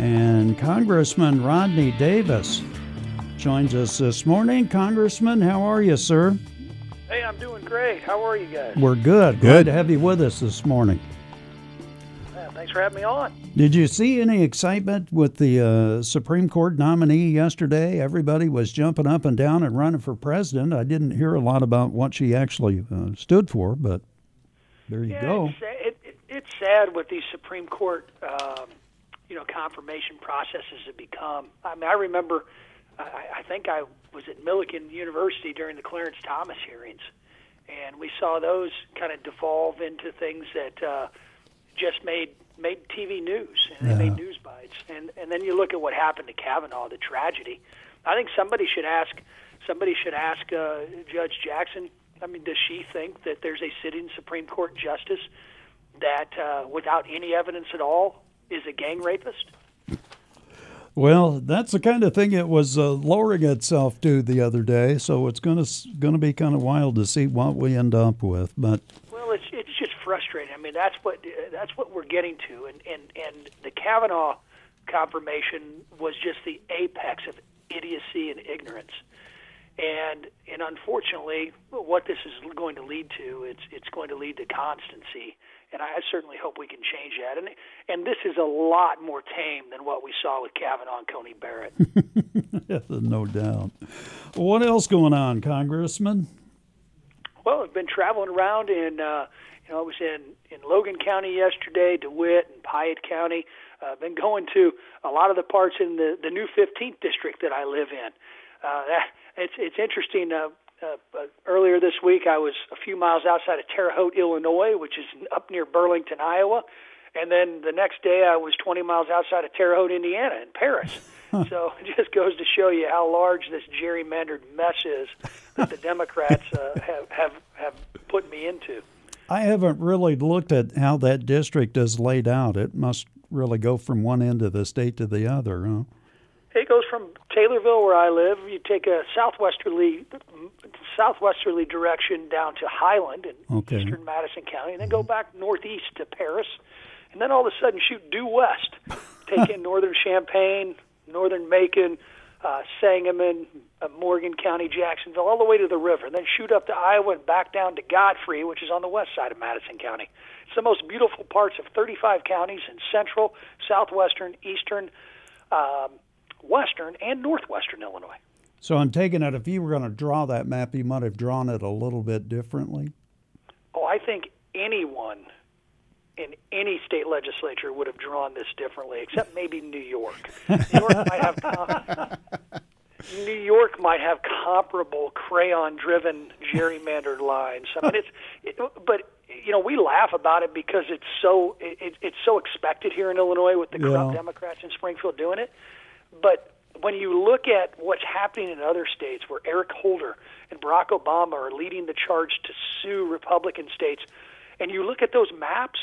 And Congressman Rodney Davis joins us this morning. Congressman, how are you, sir? Hey, I'm doing great. How are you guys? We're good. Glad to have you with us this morning. Yeah, thanks for having me on. Did you see any excitement with the uh, Supreme Court nominee yesterday? Everybody was jumping up and down and running for president. I didn't hear a lot about what she actually uh, stood for, but there you yeah, go. It's, sad- it, it, it's sad what these Supreme Court, um, you know, confirmation processes have become. I mean, I remember, I, I think I was at Millikin University during the Clarence Thomas hearings, and we saw those kind of devolve into things that uh, just made made TV news and they Yeah. made news bites. And and then you look at what happened to Kavanaugh, the tragedy. I think somebody should ask somebody should ask uh, Judge Jackson. I mean, does she think that there's a sitting Supreme Court justice that, uh, without any evidence at all, is a gang rapist? Well, that's the kind of thing it was uh, lowering itself to the other day, so it's going to going to be kind of wild to see what we end up with. But Well, it's it's just frustrating. I mean, that's what uh, that's what we're getting to, and and and the Kavanaugh confirmation was just the apex of idiocy and ignorance. And and unfortunately, what this is going to lead to, it's it's going to lead to constancy. And I certainly hope we can change that. And and this is a lot more tame than what we saw with Kavanaugh and Coney Barrett. no doubt. What else going on, Congressman? Well, I've been traveling around in, uh, you know, I was in, in Logan County yesterday, DeWitt and Piatt County. Uh, been going to a lot of the parts in the, the new 15th district that I live in. Uh, that, it's, it's interesting. Uh, uh, uh, earlier this week, I was a few miles outside of Terre Haute, Illinois, which is up near Burlington, Iowa. And then the next day, I was 20 miles outside of Terre Haute, Indiana, in Paris. So it just goes to show you how large this gerrymandered mess is that the Democrats uh, have, have have put me into. I haven't really looked at how that district is laid out. It must really go from one end of the state to the other, huh? It goes from Taylorville, where I live. You take a southwesterly southwesterly direction down to Highland in Okay. eastern Madison County, and then go back northeast to Paris, and then all of a sudden shoot due west, take in northern Champaign, northern Macon, uh, Sangamon, uh, Morgan County, Jacksonville, all the way to the river, and then shoot up to Iowa and back down to Godfrey, which is on the west side of Madison County. It's the most beautiful parts of 35 counties in central, southwestern, eastern, um, western, and northwestern Illinois. So I'm taking it if you were going to draw that map, you might have drawn it a little bit differently. Oh, I think anyone in any state legislature would have drawn this differently, except maybe New York. New York might have com- New York might have comparable crayon-driven gerrymandered lines. I mean, it's it, but you know we laugh about it because it's so it, it's so expected here in Illinois with the corrupt Yeah. Democrats in Springfield doing it. But when you look at what's happening in other states where Eric Holder and Barack Obama are leading the charge to sue Republican states, and you look at those maps,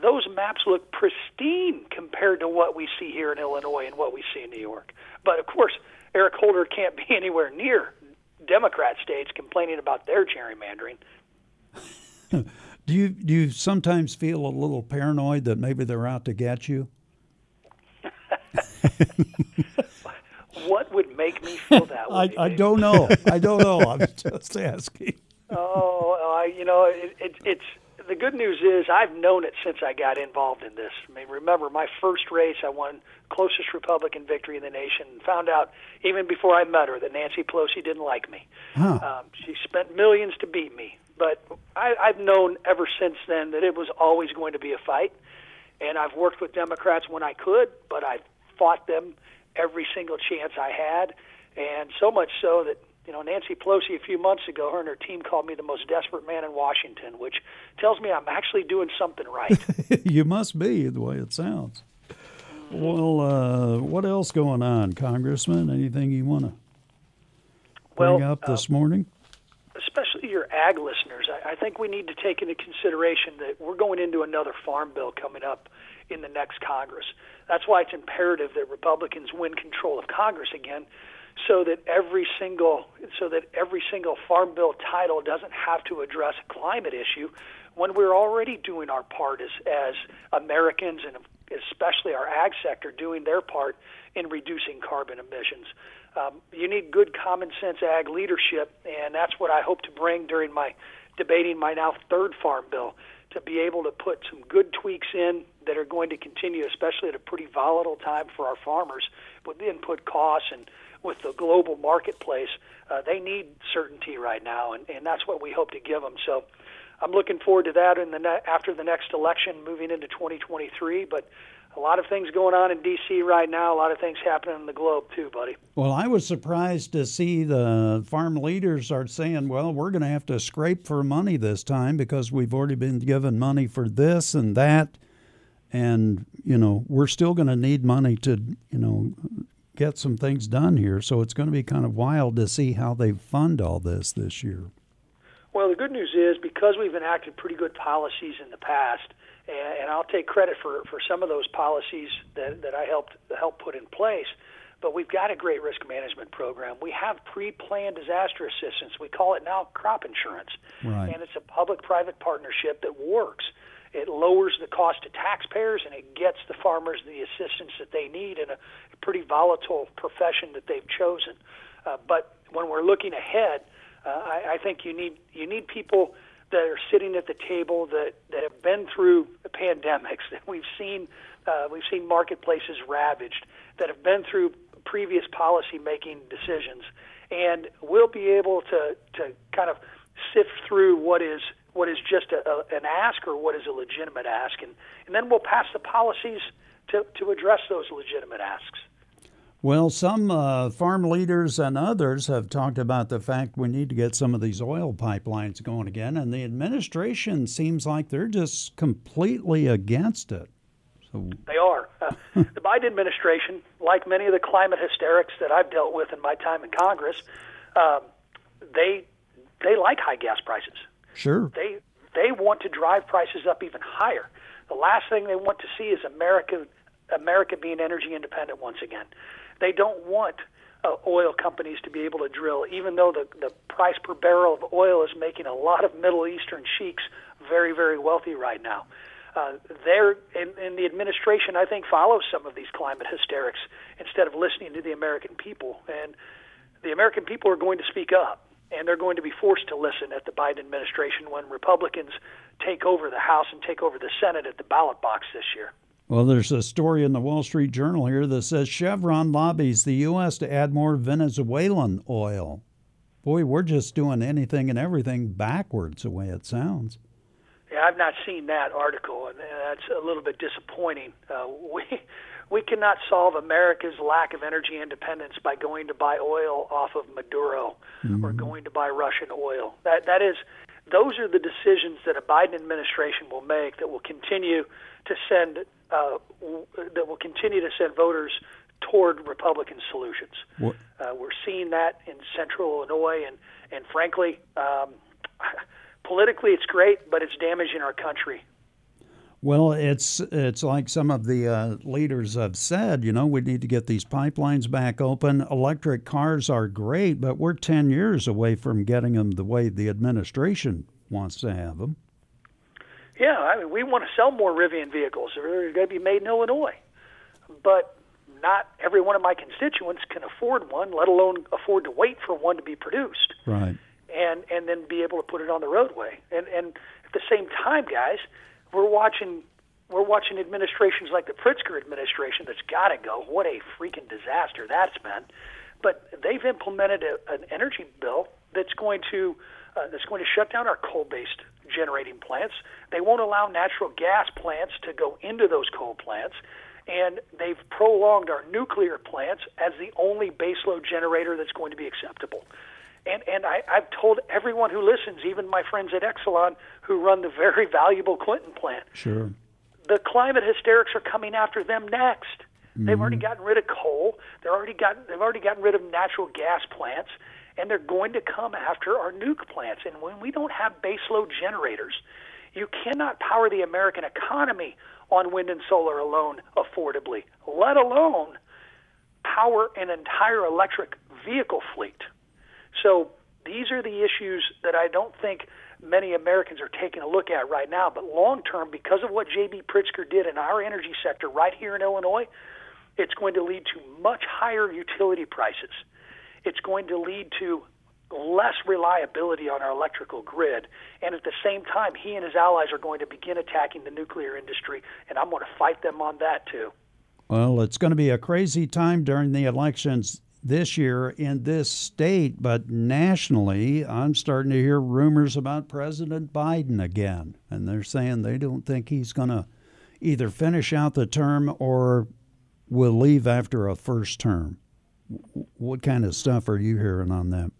those maps look pristine compared to what we see here in Illinois and what we see in New York. But of course, Eric Holder can't be anywhere near Democrat states complaining about their gerrymandering. Do you do you sometimes feel a little paranoid that maybe they're out to get you? What would make me feel that way? I Dave? don't know. I don't know. I'm just asking. Oh, I, you know, it, it, it's the good news is I've known it since I got involved in this. I mean, remember my first race, I won closest Republican victory in the nation. and Found out even before I met her that Nancy Pelosi didn't like me. Huh. Um, she spent millions to beat me, but I, I've known ever since then that it was always going to be a fight. And I've worked with Democrats when I could, but I've fought them every single chance I had, and so much so that you know Nancy Pelosi a few months ago, her and her team called me the most desperate man in Washington, which tells me I'm actually doing something right. you must be the way it sounds. Well, uh, what else going on, Congressman? Anything you want to bring Well, up uh, this morning? especially your ag listeners, I, I think we need to take into consideration that we're going into another farm bill coming up in the next Congress. That's why it's imperative that Republicans win control of Congress again, so that every single so that every single farm bill title doesn't have to address a climate issue when we're already doing our part as as Americans and especially our ag sector, doing their part in reducing carbon emissions. Um, you need good common sense ag leadership, and that's what I hope to bring during my debating my now third farm bill to be able to put some good tweaks in that are going to continue, especially at a pretty volatile time for our farmers with the input costs and with the global marketplace. Uh, they need certainty right now, and, and that's what we hope to give them. So I'm looking forward to that in the ne- after the next election, moving into 2023. But a lot of things going on in D.C. right now. A lot of things happening in the globe too, buddy. Well, I was surprised to see the farm leaders are saying, "Well, we're going to have to scrape for money this time because we've already been given money for this and that, and you know we're still going to need money to you know get some things done here. So it's going to be kind of wild to see how they fund all this this year." Well, the good news is because we've enacted pretty good policies in the past and, and I'll take credit for, for some of those policies that, that I helped help put in place. But we've got a great risk management program. We have pre-planned disaster assistance. We call it now crop insurance, right. and it's a public-private partnership that works. It lowers the cost to taxpayers, and it gets the farmers the assistance that they need in a pretty volatile profession that they've chosen. Uh, but when we're looking ahead, uh, I, I think you need you need people that are sitting at the table that, that have been through pandemics, that we've seen uh, we've seen marketplaces ravaged, that have been through previous policy making decisions, and we'll be able to to kind of sift through what is what is just a, a, an ask or what is a legitimate ask, and, and then we'll pass the policies to, to address those legitimate asks. Well, some uh, farm leaders and others have talked about the fact we need to get some of these oil pipelines going again, and the administration seems like they're just completely against it. So they are. Uh, the Biden administration, like many of the climate hysterics that I've dealt with in my time in Congress, um, they they like high gas prices. Sure. They they want to drive prices up even higher. The last thing they want to see is America America being energy independent once again. They don't want uh, oil companies to be able to drill, even though the, the price per barrel of oil is making a lot of Middle Eastern sheiks very, very wealthy right now. Uh, they're in, in the administration, I think, follows some of these climate hysterics instead of listening to the American people. And the American people are going to speak up, and they're going to be forced to listen at the Biden administration when Republicans take over the House and take over the Senate at the ballot box this year. Well, there's a story in the Wall Street Journal here that says Chevron lobbies the U.S. to add more Venezuelan oil. Boy, we're just doing anything and everything backwards, the way it sounds. Yeah, I've not seen that article, and that's a little bit disappointing. Uh, we we cannot solve America's lack of energy independence by going to buy oil off of Maduro mm-hmm. or going to buy Russian oil. That that is, those are the decisions that a Biden administration will make that will continue to send uh, that will continue to send voters toward Republican solutions. Uh, we're seeing that in Central Illinois, and and frankly, um, politically it's great, but it's damaging our country. Well, it's it's like some of the uh, leaders have said. You know, we need to get these pipelines back open. Electric cars are great, but we're ten years away from getting them the way the administration wants to have them. Yeah, I mean, we want to sell more Rivian vehicles. They're going to be made in Illinois, but not every one of my constituents can afford one, let alone afford to wait for one to be produced. Right. And and then be able to put it on the roadway. And and at the same time, guys, we're watching we're watching administrations like the Pritzker administration that's got to go. What a freaking disaster that's been. But they've implemented a, an energy bill that's going to uh, that's going to shut down our coal-based generating plants. They won't allow natural gas plants to go into those coal plants. And they've prolonged our nuclear plants as the only baseload generator that's going to be acceptable. And, and I, I've told everyone who listens, even my friends at Exelon, who run the very valuable Clinton plant, sure. the climate hysterics are coming after them next. Mm-hmm. They've already gotten rid of coal. They're already gotten, they've already gotten rid of natural gas plants and they're going to come after our nuke plants. And when we don't have baseload generators, you cannot power the American economy on wind and solar alone affordably, let alone power an entire electric vehicle fleet. So these are the issues that I don't think many Americans are taking a look at right now. But long term, because of what J.B. Pritzker did in our energy sector right here in Illinois, it's going to lead to much higher utility prices. It's going to lead to less reliability on our electrical grid. And at the same time, he and his allies are going to begin attacking the nuclear industry, and I'm going to fight them on that too. Well, it's going to be a crazy time during the elections this year in this state, but nationally, I'm starting to hear rumors about President Biden again. And they're saying they don't think he's going to either finish out the term or will leave after a first term. What kind of stuff are you hearing on that?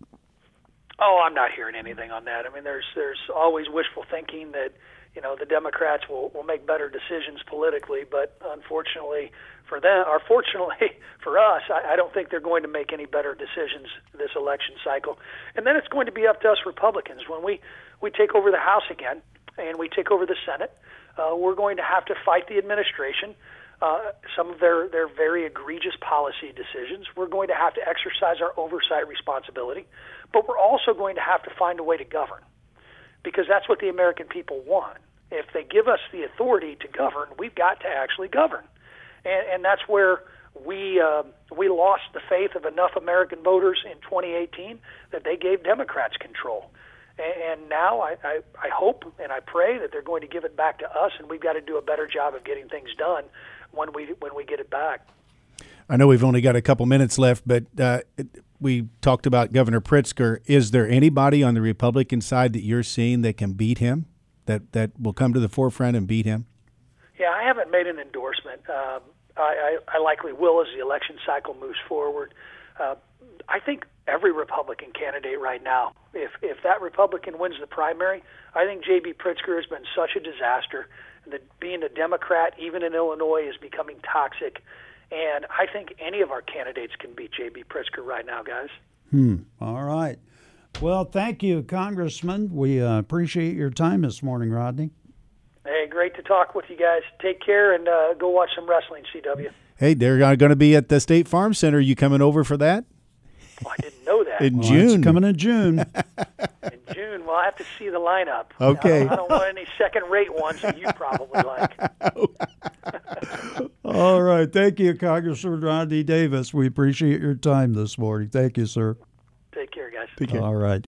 Oh, I'm not hearing anything on that. I mean, there's there's always wishful thinking that you know the Democrats will will make better decisions politically, but unfortunately for them, or fortunately for us, I, I don't think they're going to make any better decisions this election cycle. And then it's going to be up to us Republicans when we we take over the House again and we take over the Senate. Uh, we're going to have to fight the administration. Uh, some of their, their very egregious policy decisions. We're going to have to exercise our oversight responsibility, but we're also going to have to find a way to govern because that's what the American people want. If they give us the authority to govern, we've got to actually govern, and, and that's where we uh, we lost the faith of enough American voters in 2018 that they gave Democrats control. And, and now I, I, I hope and I pray that they're going to give it back to us, and we've got to do a better job of getting things done when we when we get it back. I know we've only got a couple minutes left, but uh, we talked about Governor Pritzker. Is there anybody on the Republican side that you're seeing that can beat him? That that will come to the forefront and beat him? Yeah, I haven't made an endorsement. Um, I, I, I likely will as the election cycle moves forward. Uh, I think every Republican candidate right now, if if that Republican wins the primary, I think J.B. Pritzker has been such a disaster. That being a Democrat, even in Illinois, is becoming toxic. And I think any of our candidates can beat J.B. Pritzker right now, guys. Hmm. All right. Well, thank you, Congressman. We uh, appreciate your time this morning, Rodney. Hey, great to talk with you guys. Take care and uh, go watch some wrestling, CW. Hey, they're going to be at the State Farm Center. You coming over for that? Oh, I didn't that. In Well, June. it's coming in June. in June. Well, I have to see the lineup. Okay. I don't, I don't want any second-rate ones that you probably like. All right. Thank you, Congressman Rodney Davis. We appreciate your time this morning. Thank you, sir. Take care, guys. Take care. All right.